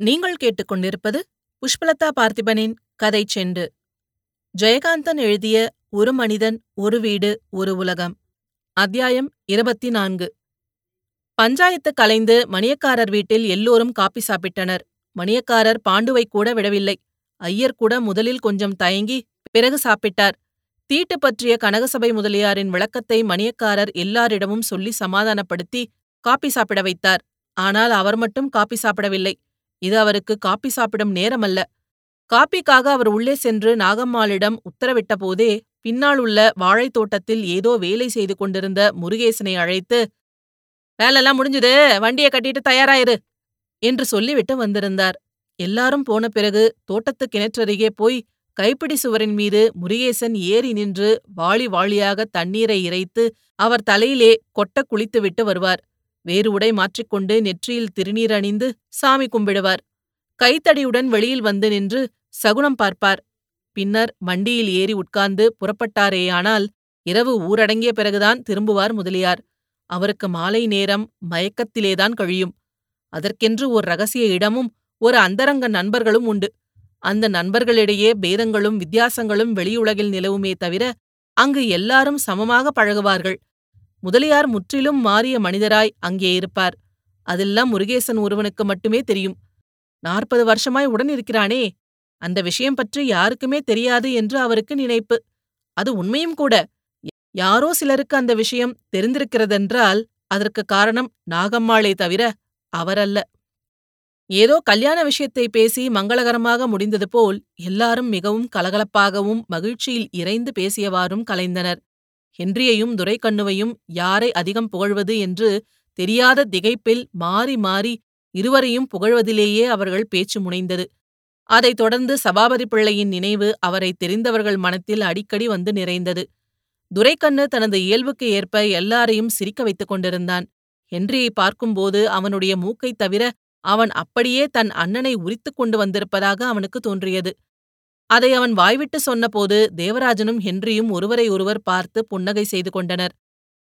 நீங்கள் கேட்டுக்கொண்டிருப்பது புஷ்பலதா பார்த்திபனின் கதை செண்டு. ஜெயகாந்தன் எழுதிய ஒரு மனிதன் ஒரு வீடு ஒரு உலகம் அத்தியாயம் இருபத்தி நான்கு பஞ்சாயத்து கலைந்து மணியக்காரர் வீட்டில் எல்லோரும் காப்பி சாப்பிட்டனர். மணியக்காரர் பாண்டுவை கூட விடவில்லை. ஐயர் கூட முதலில் கொஞ்சம் தயங்கி பிறகு சாப்பிட்டார். தீட்டு பற்றிய கனகசபை முதலியாரின் விளக்கத்தை மணியக்காரர் எல்லாரிடமும் சொல்லி சமாதானப்படுத்தி காப்பி சாப்பிட வைத்தார். ஆனால் அவர் மட்டும் காப்பி சாப்பிடவில்லை. இது அவருக்கு காப்பி சாப்பிடும் நேரமல்ல. காப்பிக்காக அவர் உள்ளே சென்று நாகம்மாளிடம் உத்தரவிட்ட போதே பின்னால் உள்ள வாழைத் தோட்டத்தில் ஏதோ வேலை செய்து கொண்டிருந்த முருகேசனை அழைத்து வேலெல்லாம் முடிஞ்சுது வண்டியை கட்டிட்டு தயாராயிரு என்று சொல்லிவிட்டு வந்திருந்தார். எல்லாரும் போன பிறகு தோட்டத்து கிணற்றருகே போய் கைப்பிடி சுவரின் மீது முருகேசன் ஏறி நின்று வாளி வாளியாக தண்ணீரை இறைத்து அவர் தலையிலே கொட்ட குளித்துவிட்டு வருவார். வேறு உடை மாற்றிக்கொண்டு நெற்றியில் திருநீர் அணிந்து சாமி கும்பிடுவார். கைத்தடியுடன் வெளியில் வந்து நின்று சகுனம் பார்ப்பார். பின்னர் வண்டியில் ஏறி உட்கார்ந்து புறப்பட்டாரேயானால் இரவு ஊரடங்கிய பிறகுதான் திரும்புவார் முதலியார். அவருக்கு மாலை நேரம் மயக்கத்திலேதான் கழியும். அதற்கென்று ஒரு ரகசிய இடமும் ஒரு அந்தரங்க நண்பர்களும் உண்டு. அந்த நண்பர்களிடையே பேதங்களும் வித்தியாசங்களும் வெளியுலகில் நிலவுமே தவிர அங்கு எல்லாரும் சமமாக பழகுவார்கள். முதலியார் முற்றிலும் மாறிய மனிதராய் அங்கே இருப்பார். அதெல்லாம் முருகேசன் ஒருவனுக்கு மட்டுமே தெரியும். நாற்பது வருஷமாய் உடன் இருக்கிறானே. அந்த விஷயம் பற்றி யாருக்குமே தெரியாது என்று அவருக்கு நினைப்பு. அது உண்மையும் கூட. யாரோ சிலருக்கு அந்த விஷயம் தெரிந்திருக்கிறதென்றால் அதற்கு காரணம் நாகம்மாளே தவிர அவரல்ல. ஏதோ கல்யாண விஷயத்தை பேசி மங்களகரமாக முடிந்தது போல் எல்லாரும் மிகவும் கலகலப்பாகவும் மகிழ்ச்சியில் இறைந்து பேசியவாறும் கலைந்தனர். ஹென்றியையும் துரைக்கண்ணுவையும் யாரை அதிகம் புகழ்வது என்று தெரியாத திகைப்பில் மாறி மாறி இருவரையும் புகழ்வதிலேயே அவர்கள் பேச்சு முனைந்தது. அதைத் தொடர்ந்து சபாபதி பிள்ளையின் நினைவு அவரை தெரிந்தவர்கள் மனத்தில் அடிக்கடி வந்து நிறைந்தது. துரைக்கண்ணு தனது இயல்புக்கு ஏற்ப எல்லாரையும் சிரிக்க வைத்துக் கொண்டிருந்தான். ஹென்ரியை பார்க்கும்போது அவனுடைய மூக்கைத் தவிர அவன் அப்படியே தன் அண்ணனை உரித்துக் கொண்டு வந்திருப்பதாக அவனுக்கு தோன்றியது. அதை அவன் வாய்விட்டு சொன்னபோது தேவராஜனும் ஹென்ரியும் ஒருவரை ஒருவர் பார்த்து புன்னகை செய்து கொண்டனர்.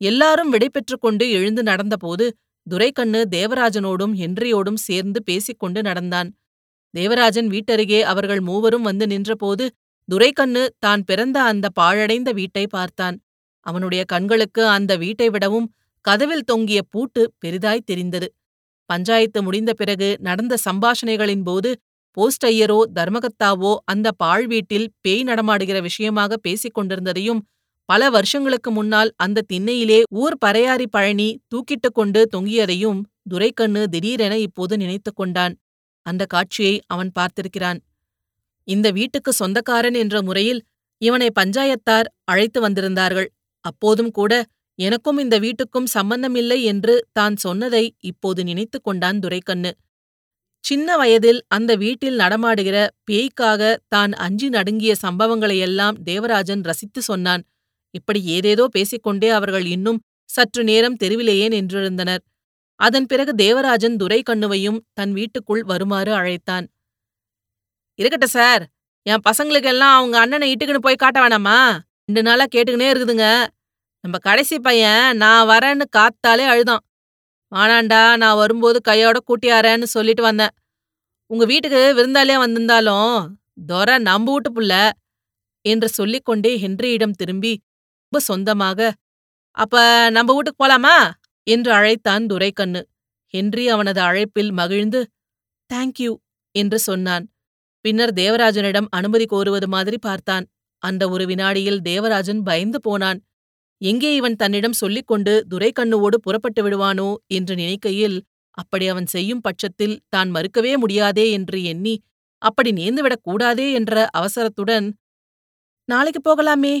எல்லாரும் விடைபெற்றுக் கொண்டு எழுந்து நடந்தபோது துரைக்கண்ணு தேவராஜனோடும் ஹென்ரியோடும் சேர்ந்து பேசிக்கொண்டு நடந்தான். தேவராஜன் வீட்டருகே அவர்கள் மூவரும் வந்து நின்றபோது துரைக்கண்ணு தான் பிறந்த அந்த பாழடைந்த வீட்டை பார்த்தான். அவனுடைய கண்களுக்கு அந்த வீட்டை விடவும் கதவில் தொங்கிய பூட்டு பெரிதாய் தெரிந்தது. பஞ்சாயத்து முடிந்த பிறகு நடந்த சம்பாஷணைகளின் போது போஸ்ட் ஐயரோ தர்மகத்தாவோ அந்த பாழ் வீட்டில் பேய் நடமாடுகிற விஷயமாக பேசிக் கொண்டிருந்ததையும் பல வருஷங்களுக்கு முன்னால் அந்த திண்ணையிலே ஊர் பறையாரி பழனி தூக்கிட்டு கொண்டு தொங்கியதையும் துரைக்கண்ணு திடீரென இப்போது நினைத்து கொண்டான். அந்த காட்சியை அவன் பார்த்திருக்கிறான். இந்த வீட்டுக்கு சொந்தக்காரன் என்ற முறையில் இவனை பஞ்சாயத்தார் அழைத்து வந்திருந்தார்கள். அப்போதும் கூட எனக்கும் இந்த வீட்டுக்கும் சம்பந்தமில்லை என்று தான் சொன்னதை இப்போது நினைத்து கொண்டான் துரைக்கண்ணு. சின்ன வயதில் அந்த வீட்டில் நடமாடுகிற பேய்க்காக தான் அஞ்சி நடுங்கிய சம்பவங்களையெல்லாம் தேவராஜன் ரசித்து சொன்னான். இப்படி ஏதேதோ பேசிக்கொண்டே அவர்கள் இன்னும் சற்று நேரம் தெருவிலேயே நின்றிருந்தனர். அதன் பிறகு தேவராஜன் துரைக்கண்ணுவையும் தன் வீட்டுக்குள் வருமாறு அழைத்தான். இருக்கட்ட சார் என் பசங்களுக்கெல்லாம் அவங்க அண்ணனை இட்டுக்குன்னு போய் காட்ட வேணாமா? ரெண்டு நாளா கேட்டுக்கினே இருக்குதுங்க. நம்ம கடைசி பையன் நான் வரேன்னு காத்தாலே அழுதான். வானாண்டா நான் வரும்போது கையோட கூட்டியாரேன்னு சொல்லிட்டு வந்தேன். உங்க வீட்டுக்கு விருந்தாலே வந்திருந்தாலும் தொர நம்ப வீட்டு புள்ள என்று சொல்லிக்கொண்டே ஹென்ரியிடம் திரும்பி ரொம்ப சொந்தமாக அப்ப நம்ம வீட்டுக்கு போலாமா? என்று அழைத்தான் துரைக்கண்ணு. ஹென்றி அவனது அழைப்பில் மகிழ்ந்து தேங்க்யூ என்று சொன்னான். பின்னர் தேவராஜனிடம் அனுமதி கோருவது மாதிரி பார்த்தான். அந்த ஒரு வினாடியில் தேவராஜன் பயந்து போனான். எங்கே இவன் தன்னிடம் சொல்லிக் கொண்டு துரைக்கண்ணுவோடு புறப்பட்டு விடுவானோ என்று நினைக்கையில் அப்படி அவன் செய்யும் பட்சத்தில் தான் மறுக்கவே முடியாதே என்று எண்ணி அப்படி நேர்ந்துவிடக் கூடாதே என்ற அவசரத்துடன் நாளைக்கு போகலாமே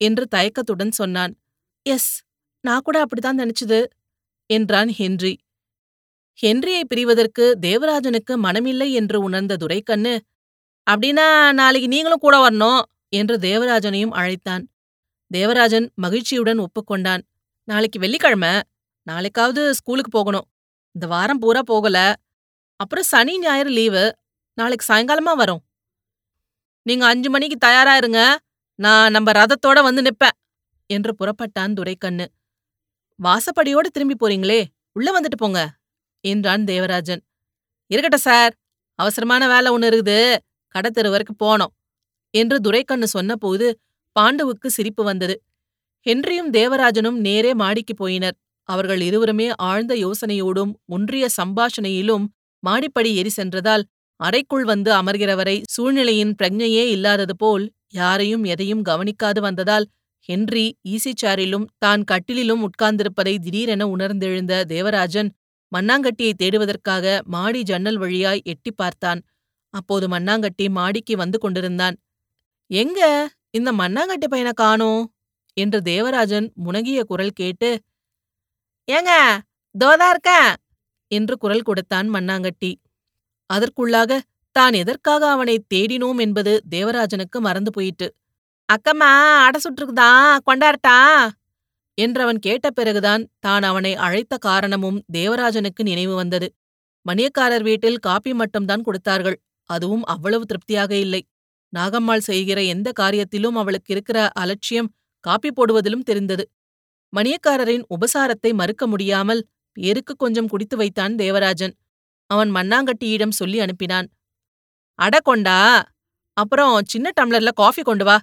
என்று தயக்கத்துடன் சொன்னான். எஸ் நான் கூட அப்படித்தான் நினைச்சது என்றான் ஹென்றி. ஹென்ரியை பிரிவதற்கு தேவராஜனுக்கு மனமில்லை என்று உணர்ந்த துரைக்கண்ணு அப்படின்னா நாளைக்கு நீங்களும் கூட வரணும் என்று தேவராஜனையும் அழைத்தான். தேவராஜன் மகிழ்ச்சியுடன் ஒப்புக்கொண்டான். நாளைக்கு வெள்ளிக்கிழமை. நாளைக்காவது ஸ்கூலுக்கு போகணும். இந்த வாரம் பூரா போகல. அப்புறம் சனி ஞாயிறு லீவு. நாளைக்கு சாயங்காலமா வரும். நீங்க அஞ்சு மணிக்கு தயாரா இருங்க நான் நம்ம ரதத்தோட வந்து நிப்பேன் என்று புறப்பட்டான் துரைக்கண்ணு. வாசப்படியோடு திரும்பி போறீங்களே. உள்ள வந்துட்டு போங்க என்றான் தேவராஜன். இருக்கட்டும் சார். அவசரமான வேலை ஒன்று இருக்குது. கடத்தெரு வரைக்கும் போனோம் என்று துரைக்கண்ணு சொன்னபோது பாண்டுவுக்கு சிரிப்பு வந்தது. ஹென்ரியும் தேவராஜனும் நேரே மாடிக்கு போயினர். அவர்கள் இருவருமே ஆழ்ந்த யோசனையோடும் ஒன்றிய சம்பாஷணையிலும் மாடிப்படி ஏறி சென்றதால் அறைக்குள் வந்து அமர்கிறவரை சூழ்நிலையின் பிரஜையே இல்லாதது போல் யாரையும் எதையும் கவனிக்காது வந்ததால் ஹென்றி ஈசிச்சாரிலும் தான் கட்டிலிலும் உட்கார்ந்திருப்பதை திடீரென உணர்ந்தெழுந்த தேவராஜன் மண்ணாங்கட்டியை தேடுவதற்காக மாடி ஜன்னல் வழியாய் எட்டி பார்த்தான். அப்போது மண்ணாங்கட்டி மாடிக்கு வந்து கொண்டிருந்தான். எங்க? இந்த மண்ணாங்கட்டி பையனை காணோம் என்று தேவராஜன் முனகிய குரல் கேட்டு ஏங்க தோதா இருக்க என்று குரல் கொடுத்தான் மண்ணாங்கட்டி. அதற்குள்ளாக தான் எதற்காக அவனை தேடினோம் என்பது தேவராஜனுக்கு மறந்து போயிட்டு அக்கம்மா அட சுற்றுக்குதா? கொண்டாரட்டா என்றவன் கேட்ட பிறகுதான் தான் அவனை அழைத்த காரணமும் தேவராஜனுக்கு நினைவு வந்தது. மணியக்காரர் வீட்டில் காப்பி மட்டும்தான் கொடுத்தார்கள். அதுவும் அவ்வளவு திருப்தியாக இல்லை. நாகம்மாள் செய்கிற எந்த காரியத்திலும் அவளுக்கு இருக்கிற அலட்சியம் காப்பி போடுவதிலும் தெரிந்தது. மணியக்காரரின் உபசாரத்தை மறுக்க முடியாமல் பேருக்கு கொஞ்சம் குடித்து வைத்தான் தேவராஜன். அவன் மண்ணாங்கட்டியிடம் சொல்லி அனுப்பினான். அட கொண்டா அப்புறம் சின்ன டம்ளர்ல காஃபி கொண்டு வா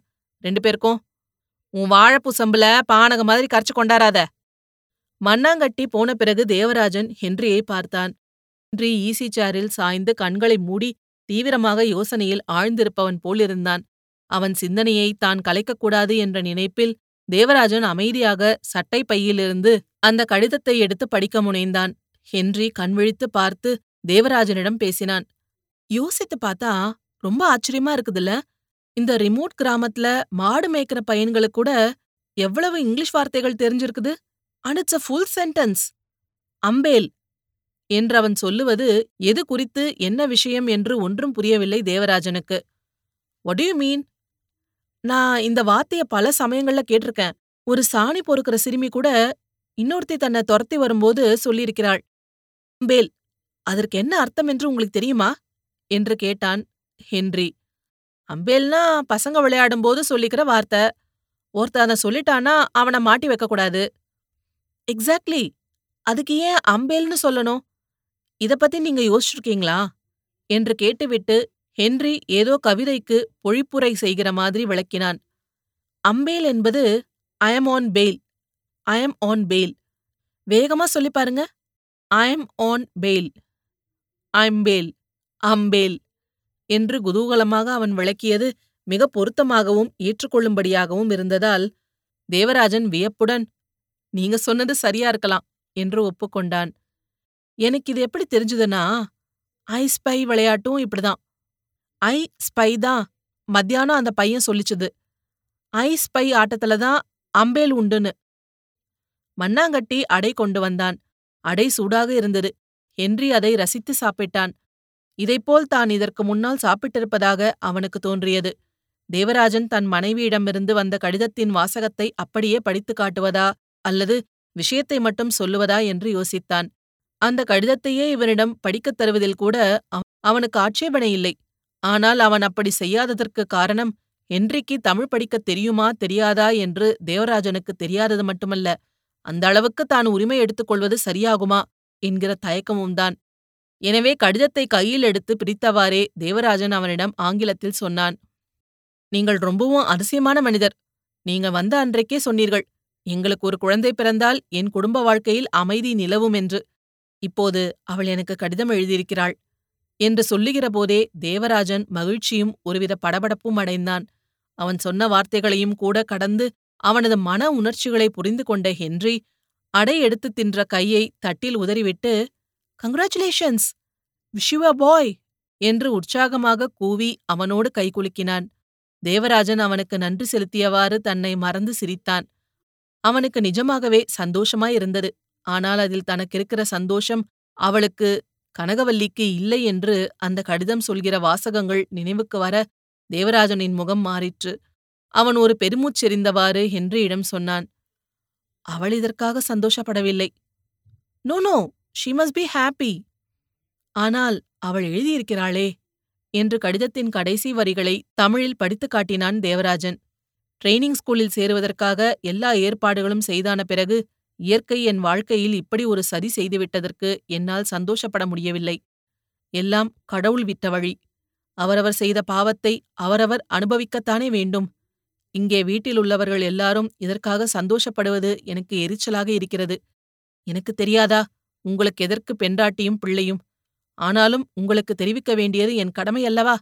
ரெண்டு பேருக்கும். உன் வாழைப்பூ சம்புல பானக மாதிரி கரைச்சு கொண்டாராத. மண்ணாங்கட்டி போன பிறகு தேவராஜன் ஹென்ரியை பார்த்தான். ஹென்றி ஈசி சேரில் சாய்ந்து கண்களை மூடி தீவிரமாக யோசனையில் ஆழ்ந்திருப்பவன் போலிருந்தான் அவன் சிந்தனையை தான் கலைக்கக்கூடாது என்ற நினைப்பில் தேவராஜன் அமைதியாக சட்டை பையிலிருந்து அந்த கடிதத்தை எடுத்து படிக்க முனைந்தான். ஹென்றி கண்விழித்து பார்த்து தேவராஜனிடம் பேசினான். யோசித்து பார்த்தா ரொம்ப ஆச்சரியமா இருக்குதுல்ல. இந்த ரிமோட் கிராமத்துல மாடு மேய்க்கிற பையன்களுக்கு கூட எவ்வளவு இங்கிலீஷ் வார்த்தைகள் தெரிஞ்சிருக்குது. And it's a full sentence அம்பேல் என்று அவன் சொல்லுவது எது குறித்து என்ன விஷயம் என்று ஒன்றும் புரியவில்லை தேவராஜனுக்கு. What யூ மீன் நான் இந்த வார்த்தைய பல சமயங்கள்ல கேட்டிருக்கேன். ஒரு சாணி பொறுக்கிற சிறுமி கூட இன்னொருத்தி தன்னை துரத்தி வரும்போது சொல்லியிருக்கிறாள். அம்பேல் அதற்கு என்ன அர்த்தம் என்று உங்களுக்கு தெரியுமா? என்று கேட்டான் ஹென்றி. அம்பேல்னா பசங்க விளையாடும் போது சொல்லிக்கிற வார்த்தை. ஒருத்தன் அதை சொல்லிட்டானா அவனை மாட்டி வைக்கக்கூடாது. எக்ஸாக்ட்லி அதுக்கு ஏன் அம்பேல்னு சொல்லணும்? இத பத்தி நீங்க யோசிச்சிருக்கீங்களா? என்று கேட்டுவிட்டு ஹென்றி ஏதோ கவிதைக்கு பொழிப்புரை செய்கிற மாதிரி விளக்கினான். அம்பேல் என்பது I'm on bail I'm on bail வேகமா சொல்லி பாருங்க. ஐஎம் ஆன் பெயில் ஐம்பேல் அம்பேல் என்று குதூகலமாக அவன் விளக்கியது மிக பொருத்தமாகவும் ஏற்றுக்கொள்ளும்படியாகவும் இருந்ததால் தேவராஜன் வியப்புடன் நீங்க சொன்னது சரியா இருக்கலாம் என்று ஒப்புக்கொண்டான். எனக்கு இது எப்படி தெரிஞ்சதுன்னா ஐ ஸ்பை விளையாட்டும் இப்படிதான். ஐ ஸ்பை தான் மத்தியானம் அந்த பையன் சொல்லிச்சுது. ஐ ஸ்பை ஆட்டத்துல தான் அம்பேல் உண்டுன்னு. மண்ணாங்கட்டி அடை கொண்டு வந்தான். அடை சூடாக இருந்தது. ஹென்றி அதை ரசித்து சாப்பிட்டான். இதைப்போல் தான் இதற்கு முன்னால் சாப்பிட்டிருப்பதாக அவனுக்கு தோன்றியது. தேவராஜன் தன் மனைவியிடமிருந்து வந்த கடிதத்தின் வாசகத்தை அப்படியே படித்துக் காட்டுவதா அல்லது விஷயத்தை மட்டும் சொல்லுவதா என்று யோசித்தான். அந்த கடிதத்தையே இவனிடம் படிக்கத் தருவதில் கூட அவனுக்கு ஆட்சேபனை இல்லை. ஆனால் அவன் அப்படி செய்யாததற்கு காரணம் என்றைக்கு தமிழ் படிக்கத் தெரியுமா தெரியாதா? என்று தேவராஜனுக்கு தெரியாதது மட்டுமல்ல அந்த அளவுக்கு தான் உரிமை எடுத்துக்கொள்வது சரியாகுமா? என்கிற தயக்கமும் தான். எனவே கடிதத்தை கையில் எடுத்து பிரித்தவாறே தேவராஜன் அவனிடம் ஆங்கிலத்தில் சொன்னான் நீங்கள் ரொம்பவும் அதிசயமான மனிதர். நீங்க வந்த அன்றைக்கே சொன்னீர்கள் எங்களுக்கு ஒரு குழந்தை பிறந்தால் என் குடும்ப வாழ்க்கையில் அமைதி நிலவும் என்று இப்போது அவள் எனக்கு கடிதம் எழுதியிருக்கிறாள் என்று சொல்லுகிறபோதே தேவராஜன் மகிழ்ச்சியும் ஒருவித படபடப்பும் அடைந்தான். அவன் சொன்ன வார்த்தைகளையும் கூட கடந்து அவனது மன உணர்ச்சிகளை புரிந்து கொண்ட ஹென்றி அடை எடுத்து தின்ற கையை தட்டில் உதறிவிட்டு கங்க்ராச்சுலேஷன்ஸ் விஷ் பாய் என்று உற்சாகமாக கூவி அவனோடு கைகுலுக்கினான் தேவராஜன் அவனுக்கு நன்றி செலுத்தியவாறு தன்னை மறந்து சிரித்தான். அவனுக்கு நிஜமாகவே சந்தோஷமாயிருந்தது ஆனால் அதில் தனக்கிருக்கிற சந்தோஷம் அவளுக்கு கனகவல்லிக்கு இல்லை என்று அந்த கடிதம் சொல்கிற வாசகங்கள் நினைவுக்கு வர தேவராஜனின் முகம் மாறிற்று. அவன் ஒரு பெருமூச்செறிந்தவாறு ஹென்ரியிடம் சொன்னான் அவள் இதற்காக சந்தோஷப்படவில்லை. No no she must be happy ஆனால் அவள் எழுதியிருக்கிறாளே என்று கடிதத்தின் கடைசி வரிகளை தமிழில் படித்துக் காட்டினான் தேவராஜன். ட்ரெய்னிங் ஸ்கூலில் சேருவதற்காக எல்லா ஏற்பாடுகளும் செய்தான பிறகு இயற்கை என் வாழ்க்கையில் இப்படி ஒரு சதி செய்துவிட்டதற்கு என்னால் சந்தோஷப்பட முடியவில்லை. எல்லாம் கடவுள் விட்ட வழி. அவரவர் செய்த பாவத்தை அவரவர் அனுபவிக்கத்தானே வேண்டும். இங்கே வீட்டில் உள்ளவர்கள் எல்லாரும் இதற்காக சந்தோஷப்படுவது எனக்கு எரிச்சலாக இருக்கிறது. எனக்கு தெரியாதா? உங்களுக்கு எதற்கு பெண்டாட்டியும் பிள்ளையும்? ஆனாலும் உங்களுக்கு தெரிவிக்க வேண்டியது என் கடமை அல்லவா?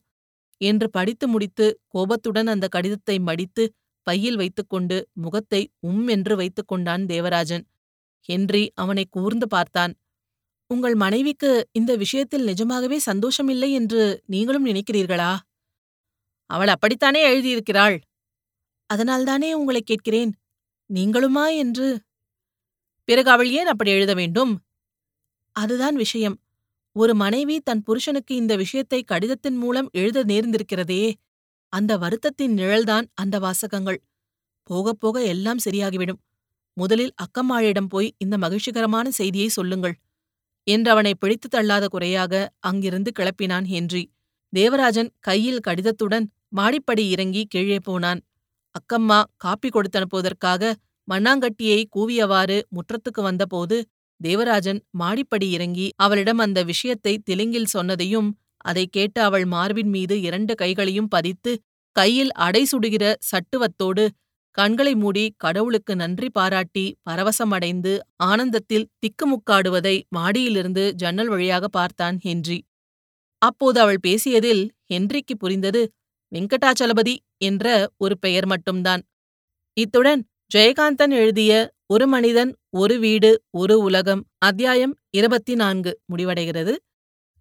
என்று படித்து முடித்து கோபத்துடன் அந்த கடிதத்தை மடித்து பையில் வைத்துக்கொண்டு முகத்தை உம் என்று வைத்துக் கொண்டான் தேவராஜன். ஹென்றி அவனை கூர்ந்து பார்த்தான். உங்கள் மனைவிக்கு இந்த விஷயத்தில் நிஜமாகவே சந்தோஷமில்லை என்று நீங்களும் நினைக்கிறீர்களா? அவள் அப்படித்தானே எழுதியிருக்கிறாள். அதனால்தானே உங்களை கேட்கிறேன். நீங்களுமா என்று? பிறகு அவள் ஏன் அப்படி எழுத வேண்டும்? அதுதான் விஷயம். ஒரு மனைவி தன் புருஷனுக்கு இந்த விஷயத்தை கடிதத்தின் மூலம் எழுத நேர்ந்திருக்கிறதே. அந்த வருத்தத்தின் நிழல்தான் அந்த வாசகங்கள். போகப் போக எல்லாம் சரியாகிவிடும். முதலில் அக்கம்மாளிடம் போய் இந்த மகிழ்ச்சிகரமான செய்தியை சொல்லுங்கள். என்று அவனை பிடித்து தள்ளாத குறையாக அங்கிருந்து கிளப்பினான் ஹென்றி. தேவராஜன் கையில் கடிதத்துடன் மாடிப்படி இறங்கி கீழே போனான். அக்கம்மா காப்பி கொடுத்தனுப்புவதற்காக மண்ணாங்கட்டியை கூவியவாறு முற்றத்துக்கு வந்தபோது தேவராஜன் மாடிப்படி இறங்கி அவளிடம் அந்த விஷயத்தை தெலுங்கில் சொன்னதையும் அதைக் கேட்டு அவள் மார்பின் மீது இரண்டு கைகளையும் பதித்து கையில் அடை சுடுகிற சட்டுவத்தோடு கண்களை மூடி கடவுளுக்கு நன்றி பாராட்டி பரவசமடைந்து ஆனந்தத்தில் திக்குமுக்காடுவதை மாடியிலிருந்து ஜன்னல் வழியாக பார்த்தான் ஹென்றி. அப்போது அவள் பேசியதில் ஹென்றிக்கு புரிந்தது வெங்கடாச்சலபதி என்ற ஒரு பெயர் மட்டும்தான். இத்துடன் ஜெயகாந்தன் எழுதிய ஒரு மனிதன் ஒரு வீடு ஒரு உலகம் அத்தியாயம் இருபத்தி நான்கு முடிவடைகிறது.